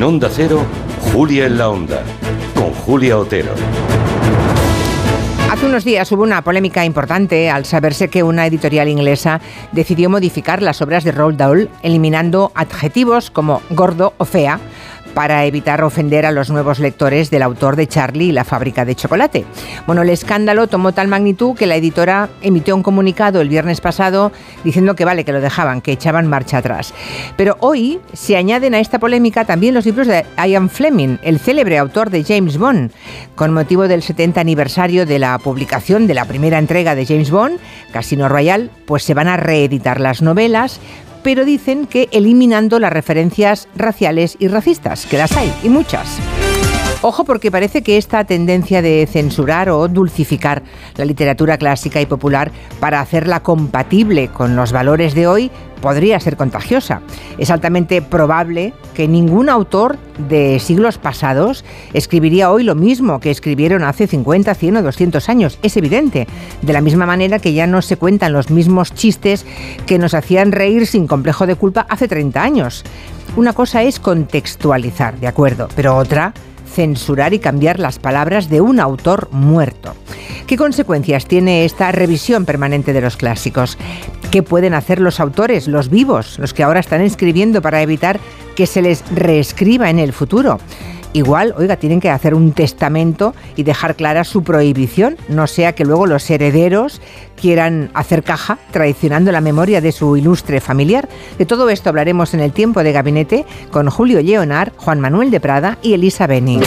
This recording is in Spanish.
En Onda Cero, Julia en la Onda, con Julia Otero. Hace unos días hubo una polémica importante al saberse que una editorial inglesa decidió modificar las obras de Roald Dahl, eliminando adjetivos como gordo o fea para evitar ofender a los nuevos lectores del autor de Charlie y la fábrica de chocolate. Bueno, el escándalo tomó tal magnitud que la editora emitió un comunicado el viernes pasado diciendo que vale, que lo dejaban, que echaban marcha atrás. Pero hoy se añaden a esta polémica también los libros de Ian Fleming, el célebre autor de James Bond. Con motivo del 70 aniversario de la publicación de la primera entrega de James Bond, Casino Royale, pues se van a reeditar las novelas, pero dicen que eliminando las referencias raciales y racistas, que las hay, y muchas. Ojo porque parece que esta tendencia de censurar o dulcificar la literatura clásica y popular para hacerla compatible con los valores de hoy podría ser contagiosa. Es altamente probable que ningún autor de siglos pasados escribiría hoy lo mismo que escribieron hace 50, 100 o 200 años. Es evidente. De la misma manera que ya no se cuentan los mismos chistes que nos hacían reír sin complejo de culpa hace 30 años. Una cosa es contextualizar, ¿de acuerdo? Pero otra censurar y cambiar las palabras de un autor muerto. ¿Qué consecuencias tiene esta revisión permanente de los clásicos? ¿Qué pueden hacer los autores, los vivos, los que ahora están escribiendo para evitar que se les reescriba en el futuro? Igual, oiga, tienen que hacer un testamento y dejar clara su prohibición, no sea que luego los herederos quieran hacer caja traicionando la memoria de su ilustre familiar. De todo esto hablaremos en el tiempo de gabinete con Julio Leonard, Juan Manuel de Prada y Elisa Beni.